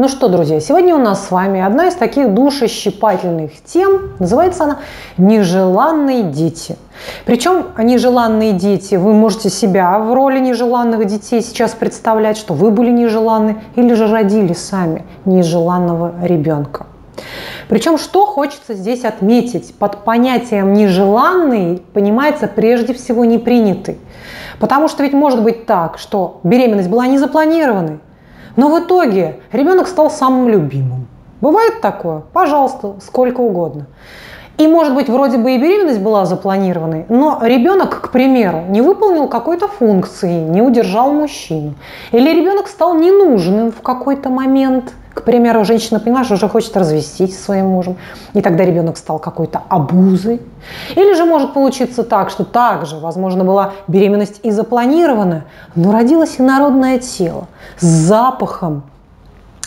Ну что, друзья, сегодня у нас с вами одна из таких душещипательных тем. Называется она «Нежеланные дети». Причем нежеланные дети, вы можете себя в роли нежеланных детей сейчас представлять, что вы были нежеланны или же родили сами нежеланного ребенка. Причем, что хочется здесь отметить, под понятием «нежеланный» понимается прежде всего «непринятый». Потому что ведь может быть так, что беременность была не запланированной, но в итоге ребенок стал самым любимым. Бывает такое? Пожалуйста, сколько угодно. И, может быть, вроде бы и беременность была запланированной, но ребенок, к примеру, не выполнил какой-то функции, не удержал мужчину. Или ребенок стал ненужным в какой-то момент. К примеру, женщина поняла, что уже хочет развестись со своим мужем, и тогда ребенок стал какой-то обузой. Или же может получиться так, что также, возможно, была беременность и запланированная, но родилось инородное тело с запахом,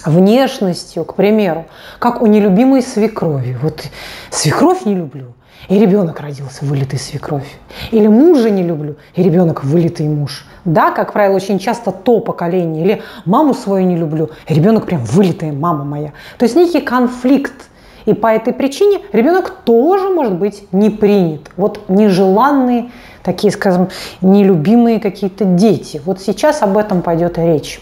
внешностью, к примеру, как у нелюбимой свекрови. Вот свекровь не люблю, и ребенок родился вылитый свекровь. Или мужа не люблю, и ребенок вылитый муж. Да, как правило, очень часто то поколение. Или маму свою не люблю, и ребенок прям вылитая мама моя. То есть некий конфликт. И по этой причине ребенок тоже может быть не принят. Вот нежеланные, такие, скажем, нелюбимые какие-то дети. Вот сейчас об этом пойдет речь.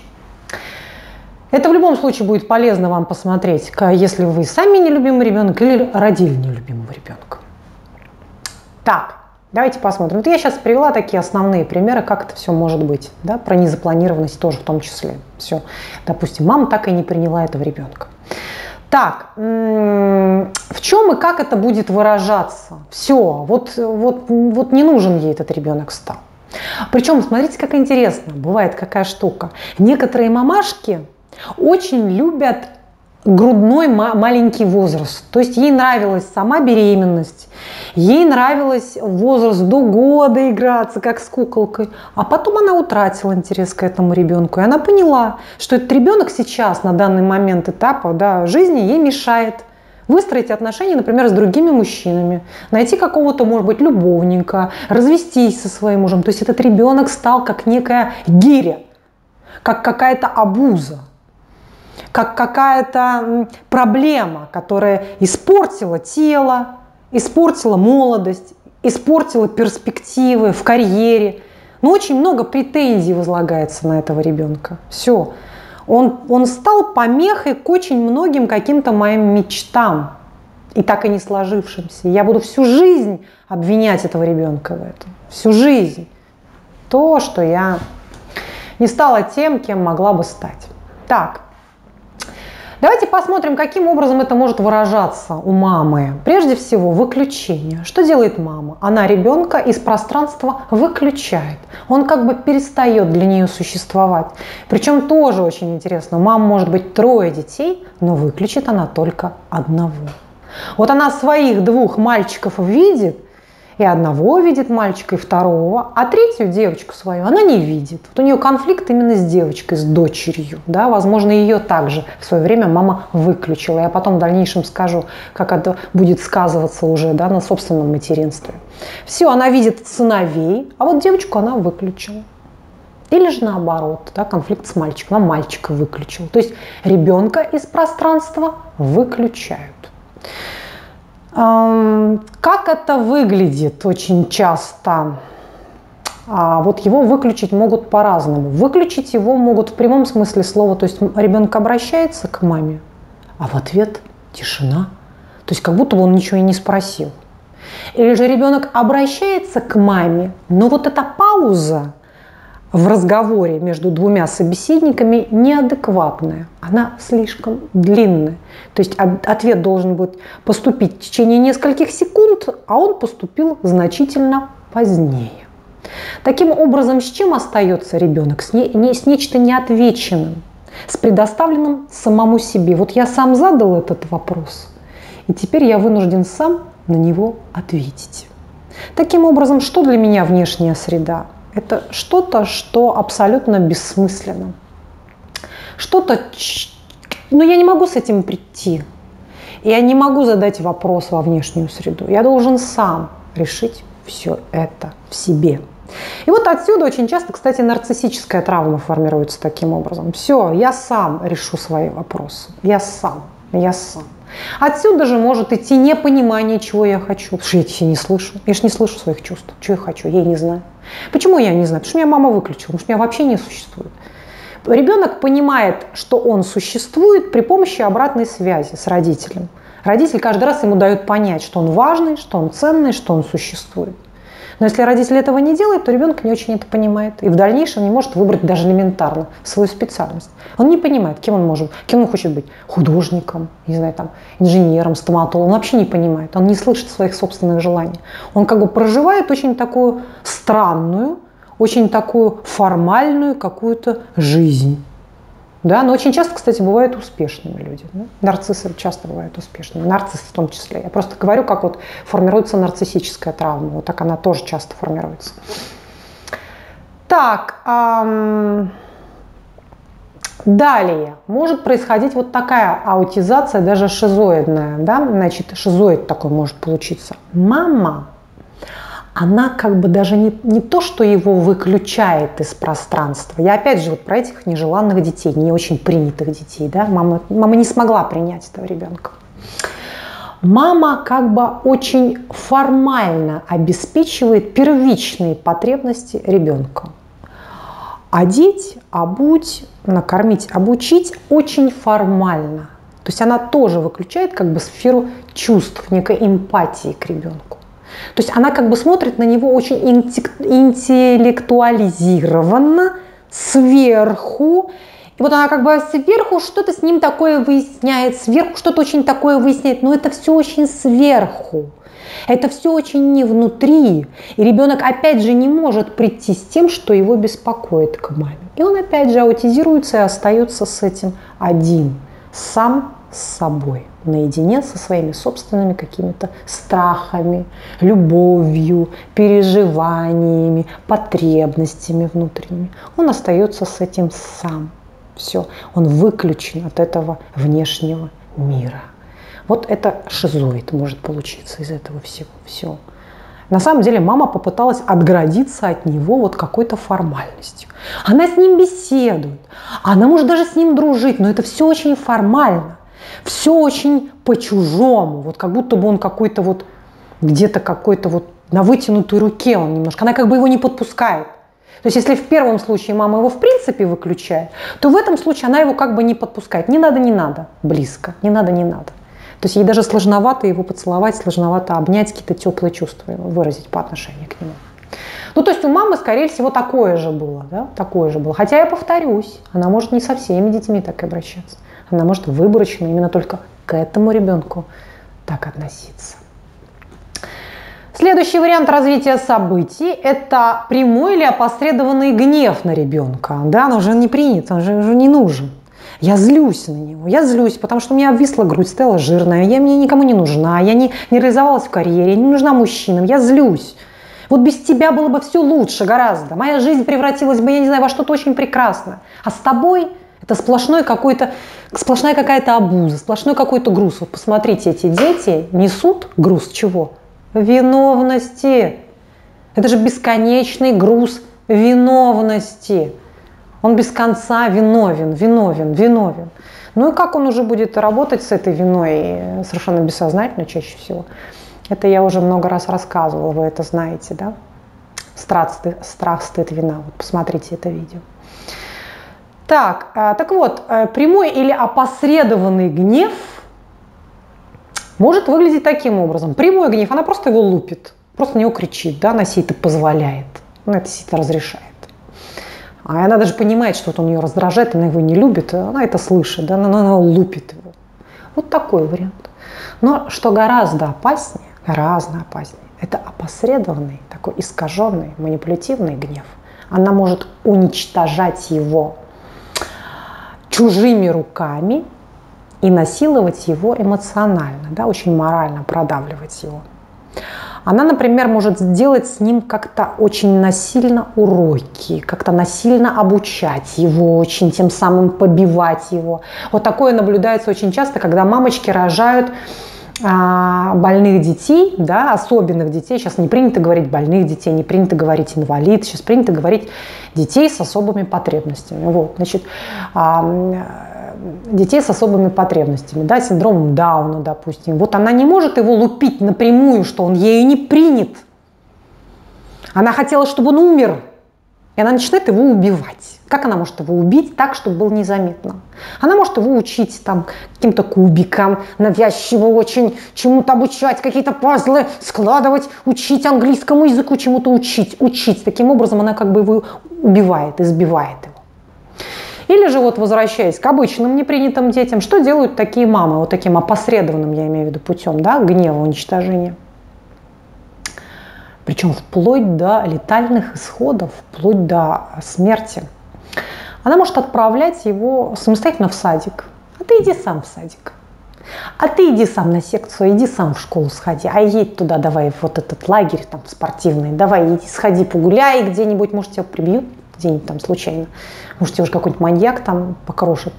Это в любом случае будет полезно вам посмотреть, если вы сами нелюбимый ребенок или родили ребенка. Так, давайте посмотрим. Вот я сейчас привела такие основные примеры, как это все может быть. Да? Про незапланированность тоже в том числе. Все. Допустим, мама так и не приняла этого ребенка. Так, в чем и как это будет выражаться? Все, вот, вот, вот не нужен ей этот ребенок стал. Причем, смотрите, как интересно, бывает какая штука. Некоторые мамашки очень любят грудной маленький возраст. То есть ей нравилась сама беременность, ей нравилось возраст до года играться, как с куколкой. А потом она утратила интерес к этому ребенку. И она поняла, что этот ребенок сейчас, на данный момент этапа да, жизни, ей мешает выстроить отношения, например, с другими мужчинами, найти какого-то, может быть, любовника, развестись со своим мужем. То есть этот ребенок стал как некая гиря, как какая-то обуза как какая-то проблема, которая испортила тело, испортила молодость, испортила перспективы в карьере. Но очень много претензий возлагается на этого ребенка. Все. Он, он стал помехой к очень многим каким-то моим мечтам и так и не сложившимся. Я буду всю жизнь обвинять этого ребенка в этом. Всю жизнь. То, что я не стала тем, кем могла бы стать. Так, Давайте посмотрим, каким образом это может выражаться у мамы. Прежде всего, выключение. Что делает мама? Она ребенка из пространства выключает. Он как бы перестает для нее существовать. Причем тоже очень интересно. У мамы может быть трое детей, но выключит она только одного. Вот она своих двух мальчиков видит – и одного видит мальчика, и второго, а третью девочку свою она не видит. Вот у нее конфликт именно с девочкой, с дочерью. Да? Возможно, ее также в свое время мама выключила. Я потом в дальнейшем скажу, как это будет сказываться уже да, на собственном материнстве. Все, она видит сыновей, а вот девочку она выключила. Или же наоборот, да, конфликт с мальчиком, она мальчика выключила. То есть ребенка из пространства выключают. Как это выглядит очень часто? А вот его выключить могут по-разному. Выключить его могут в прямом смысле слова, то есть ребенок обращается к маме, а в ответ тишина. То есть как будто бы он ничего и не спросил. Или же ребенок обращается к маме, но вот эта пауза в разговоре между двумя собеседниками неадекватная, она слишком длинная. То есть ответ должен быть поступить в течение нескольких секунд, а он поступил значительно позднее. Таким образом, с чем остается ребенок? С, не, не, с нечто неотвеченным, с предоставленным самому себе. Вот я сам задал этот вопрос, и теперь я вынужден сам на него ответить. Таким образом, что для меня внешняя среда? Это что-то, что абсолютно бессмысленно. Что-то, но я не могу с этим прийти. Я не могу задать вопрос во внешнюю среду. Я должен сам решить все это в себе. И вот отсюда очень часто, кстати, нарциссическая травма формируется таким образом. Все, я сам решу свои вопросы. Я сам, я сам. Отсюда же может идти непонимание, чего я хочу. Потому что я не слышу. Я же не слышу своих чувств. Чего я хочу, я и не знаю. Почему я не знаю? Потому что меня мама выключила, потому что меня вообще не существует. Ребенок понимает, что он существует при помощи обратной связи с родителем. Родитель каждый раз ему дает понять, что он важный, что он ценный, что он существует. Но если родитель этого не делает, то ребенок не очень это понимает. И в дальнейшем не может выбрать даже элементарно свою специальность. Он не понимает, кем он может, кем он хочет быть. Художником, не знаю, там, инженером, стоматологом. Он вообще не понимает. Он не слышит своих собственных желаний. Он как бы проживает очень такую странную, очень такую формальную какую-то жизнь. Да, но очень часто, кстати, бывают успешными люди. Да? Нарциссы часто бывают успешными, нарциссы в том числе. Я просто говорю, как вот формируется нарциссическая травма. Вот так она тоже часто формируется. Так, эм, далее может происходить вот такая аутизация, даже шизоидная. Да? Значит, шизоид такой может получиться. Мама она как бы даже не, не то, что его выключает из пространства. Я опять же вот про этих нежеланных детей, не очень принятых детей. Да? Мама, мама не смогла принять этого ребенка. Мама как бы очень формально обеспечивает первичные потребности ребенка. Одеть, обуть, накормить, обучить очень формально. То есть она тоже выключает как бы сферу чувств, некой эмпатии к ребенку. То есть она как бы смотрит на него очень интеллектуализированно, сверху. И вот она как бы сверху что-то с ним такое выясняет, сверху что-то очень такое выясняет, но это все очень сверху. Это все очень не внутри. И ребенок опять же не может прийти с тем, что его беспокоит к маме. И он опять же аутизируется и остается с этим один, сам с собой наедине со своими собственными какими-то страхами, любовью, переживаниями, потребностями внутренними. Он остается с этим сам. Все, он выключен от этого внешнего мира. Вот это шизоид может получиться из этого всего. Все. На самом деле мама попыталась отгородиться от него вот какой-то формальностью. Она с ним беседует, она может даже с ним дружить, но это все очень формально. Все очень по-чужому, вот как будто бы он какой-то вот где-то какой-то вот на вытянутой руке он немножко, она как бы его не подпускает. То есть если в первом случае мама его в принципе выключает, то в этом случае она его как бы не подпускает. Не надо, не надо, близко, не надо, не надо. То есть ей даже сложновато его поцеловать, сложновато обнять, какие-то теплые чувства выразить по отношению к нему. Ну, то есть у мамы, скорее всего, такое же было, да, такое же было. Хотя я повторюсь, она может не со всеми детьми так обращаться. Она может выборочно именно только к этому ребенку так относиться. Следующий вариант развития событий – это прямой или опосредованный гнев на ребенка. Да, он уже не принят, он же уже не нужен. Я злюсь на него, я злюсь, потому что у меня обвисла грудь, стала жирная, я мне никому не нужна, я не, не реализовалась в карьере, не нужна мужчинам, я злюсь. Вот без тебя было бы все лучше гораздо. Моя жизнь превратилась бы, я не знаю, во что-то очень прекрасное. А с тобой это сплошной какой-то, сплошная какая-то обуза, сплошной какой-то груз. Вот посмотрите, эти дети несут груз чего? Виновности. Это же бесконечный груз виновности. Он без конца виновен, виновен, виновен. Ну и как он уже будет работать с этой виной совершенно бессознательно чаще всего? Это я уже много раз рассказывала, вы это знаете, да? Страх, страх стыд, вина. Вот посмотрите это видео. Так, э, так вот, э, прямой или опосредованный гнев может выглядеть таким образом. Прямой гнев, она просто его лупит, просто на него кричит, да, она себе это позволяет, она это себе разрешает. А она даже понимает, что вот он ее раздражает, она его не любит, она это слышит, да, она, она лупит его. Вот такой вариант. Но что гораздо опаснее, гораздо опаснее, это опосредованный, такой искаженный, манипулятивный гнев. Она может уничтожать его чужими руками и насиловать его эмоционально, да, очень морально продавливать его. Она, например, может сделать с ним как-то очень насильно уроки, как-то насильно обучать его, очень тем самым побивать его. Вот такое наблюдается очень часто, когда мамочки рожают больных детей, да, особенных детей. Сейчас не принято говорить больных детей, не принято говорить инвалид, сейчас принято говорить детей с особыми потребностями. Вот, значит, а, детей с особыми потребностями, да, синдромом Дауна, допустим. Вот она не может его лупить напрямую, что он ею не принят. Она хотела, чтобы он умер, и она начинает его убивать. Как она может его убить так, чтобы было незаметно? Она может его учить там каким-то кубикам, навязчиво очень, чему-то обучать, какие-то пазлы складывать, учить английскому языку, чему-то учить, учить. Таким образом она как бы его убивает, избивает его. Или же вот возвращаясь к обычным непринятым детям, что делают такие мамы, вот таким опосредованным, я имею в виду, путем да, гнева, уничтожения? Причем вплоть до летальных исходов, вплоть до смерти. Она может отправлять его самостоятельно в садик. А ты иди сам в садик. А ты иди сам на секцию, иди сам в школу сходи. А едь туда, давай вот этот лагерь там спортивный. Давай иди, сходи погуляй где-нибудь, может тебя прибьют где-нибудь там случайно. Может, тебя уже какой-нибудь маньяк там покрошит,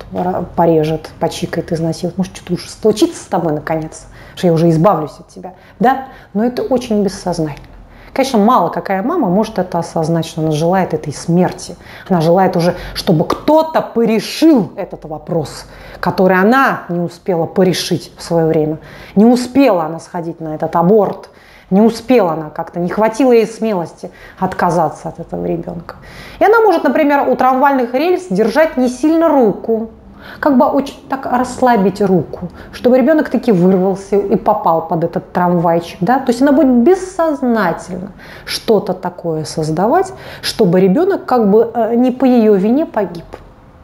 порежет, почикает, изнасилует. Может, что-то уже случится с тобой наконец, что я уже избавлюсь от тебя. Да? Но это очень бессознательно. Конечно, мало какая мама может это осознать, что она желает этой смерти. Она желает уже, чтобы кто-то порешил этот вопрос, который она не успела порешить в свое время. Не успела она сходить на этот аборт, не успела она как-то, не хватило ей смелости отказаться от этого ребенка. И она может, например, у трамвайных рельс держать не сильно руку, как бы очень так расслабить руку, чтобы ребенок таки вырвался и попал под этот трамвайчик. Да? То есть она будет бессознательно что-то такое создавать, чтобы ребенок как бы э, не по ее вине погиб.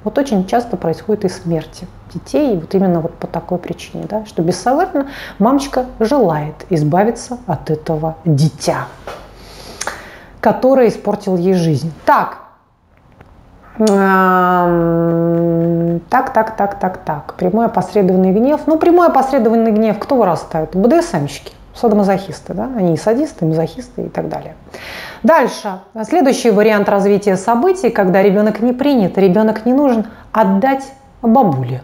Вот очень часто происходит и смерти детей, вот именно вот по такой причине, да, что бессознательно мамочка желает избавиться от этого дитя, которое испортил ей жизнь. Так, так, так, так, так, так. Прямой опосредованный гнев. Ну, прямой опосредованный гнев кто вырастает? БДСМщики, садомазохисты, да? Они и садисты, и мазохисты и так далее. Дальше. Следующий вариант развития событий, когда ребенок не принят, ребенок не нужен, отдать бабуле.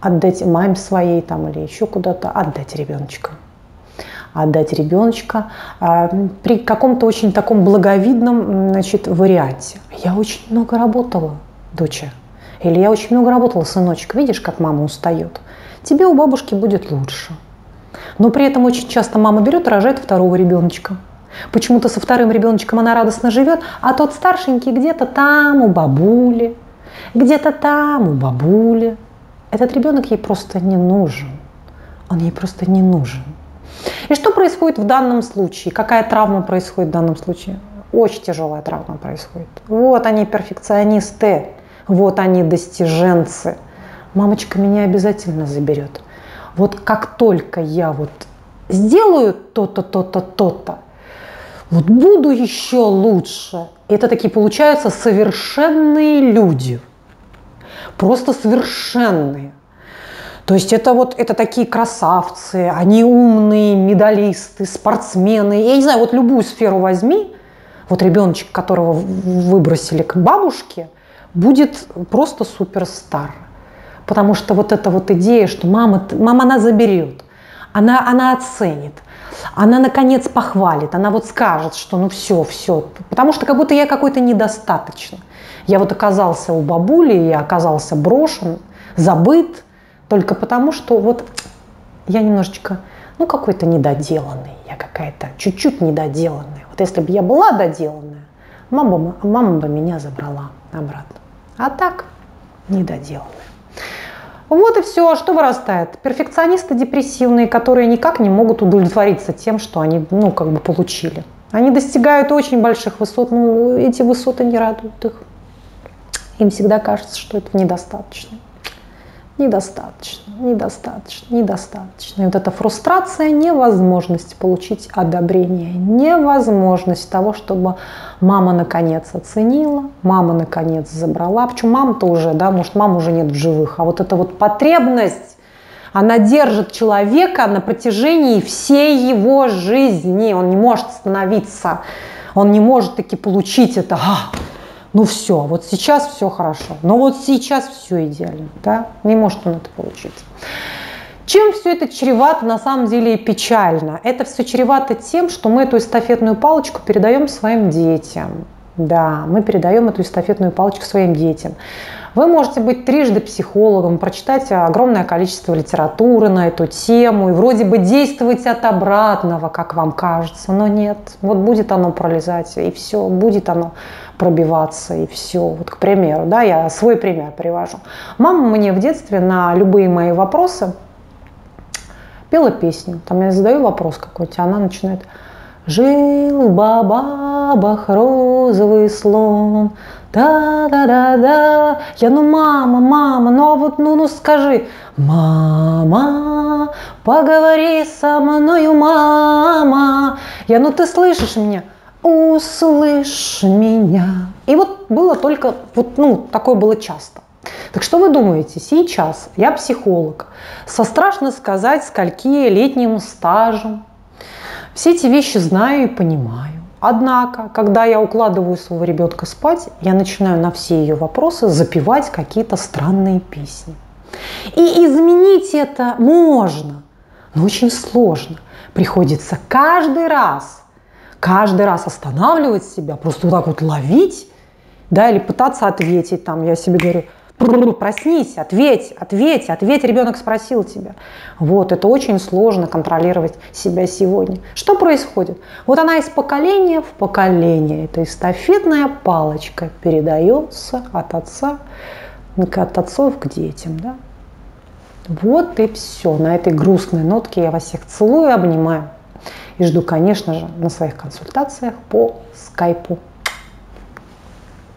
Отдать маме своей там или еще куда-то, отдать ребеночка отдать ребеночка а, при каком-то очень таком благовидном значит, варианте. Я очень много работала, доча. Или я очень много работала, сыночек. Видишь, как мама устает? Тебе у бабушки будет лучше. Но при этом очень часто мама берет и рожает второго ребеночка. Почему-то со вторым ребеночком она радостно живет, а тот старшенький где-то там у бабули, где-то там у бабули. Этот ребенок ей просто не нужен. Он ей просто не нужен. И что происходит в данном случае? Какая травма происходит в данном случае? Очень тяжелая травма происходит. Вот они перфекционисты, вот они достиженцы. Мамочка меня обязательно заберет. Вот как только я вот сделаю то-то, то-то, то-то, вот буду еще лучше. Это такие получаются совершенные люди. Просто совершенные. То есть это вот это такие красавцы, они умные, медалисты, спортсмены. Я не знаю, вот любую сферу возьми, вот ребеночек, которого выбросили к бабушке, будет просто суперстар. Потому что вот эта вот идея, что мама, мама она заберет, она, она оценит, она наконец похвалит, она вот скажет, что ну все, все. Потому что как будто я какой-то недостаточно. Я вот оказался у бабули, я оказался брошен, забыт, только потому, что вот я немножечко, ну, какой-то недоделанный, я какая-то чуть-чуть недоделанная. Вот если бы я была доделанная, мама, мама бы меня забрала обратно. А так, недоделанная. Вот и все, что вырастает. Перфекционисты депрессивные, которые никак не могут удовлетвориться тем, что они, ну, как бы получили. Они достигают очень больших высот, но эти высоты не радуют их. Им всегда кажется, что это недостаточно недостаточно, недостаточно, недостаточно. И вот эта фрустрация, невозможность получить одобрение, невозможность того, чтобы мама наконец оценила, мама наконец забрала. Почему мама-то уже, да, может, мама уже нет в живых, а вот эта вот потребность, она держит человека на протяжении всей его жизни. Он не может остановиться, он не может таки получить это. А, ну все, вот сейчас все хорошо, но вот сейчас все идеально, да, не может он это получить. Чем все это чревато на самом деле печально? Это все чревато тем, что мы эту эстафетную палочку передаем своим детям. Да, мы передаем эту эстафетную палочку своим детям. Вы можете быть трижды психологом, прочитать огромное количество литературы на эту тему и вроде бы действовать от обратного, как вам кажется, но нет. Вот будет оно пролезать, и все, будет оно пробиваться, и все. Вот, к примеру, да, я свой пример привожу. Мама мне в детстве на любые мои вопросы пела песню. Там я задаю вопрос какой-то, она начинает Жил в бабах розовый слон, да-да-да-да. Я, ну, мама, мама, ну, а вот, ну, ну, скажи. Мама, поговори со мною, мама. Я, ну, ты слышишь меня? Услышь меня. И вот было только, вот, ну, такое было часто. Так что вы думаете, сейчас я психолог, со страшно сказать, скольки летним стажем, все эти вещи знаю и понимаю. Однако, когда я укладываю своего ребенка спать, я начинаю на все ее вопросы запевать какие-то странные песни. И изменить это можно, но очень сложно. Приходится каждый раз, каждый раз останавливать себя, просто вот так вот ловить, да, или пытаться ответить. Там я себе говорю, проснись, ответь, ответь, ответь, ребенок спросил тебя. Вот, это очень сложно контролировать себя сегодня. Что происходит? Вот она из поколения в поколение, эта эстафетная палочка передается от отца, от отцов к детям, да? Вот и все. На этой грустной нотке я вас всех целую и обнимаю. И жду, конечно же, на своих консультациях по скайпу.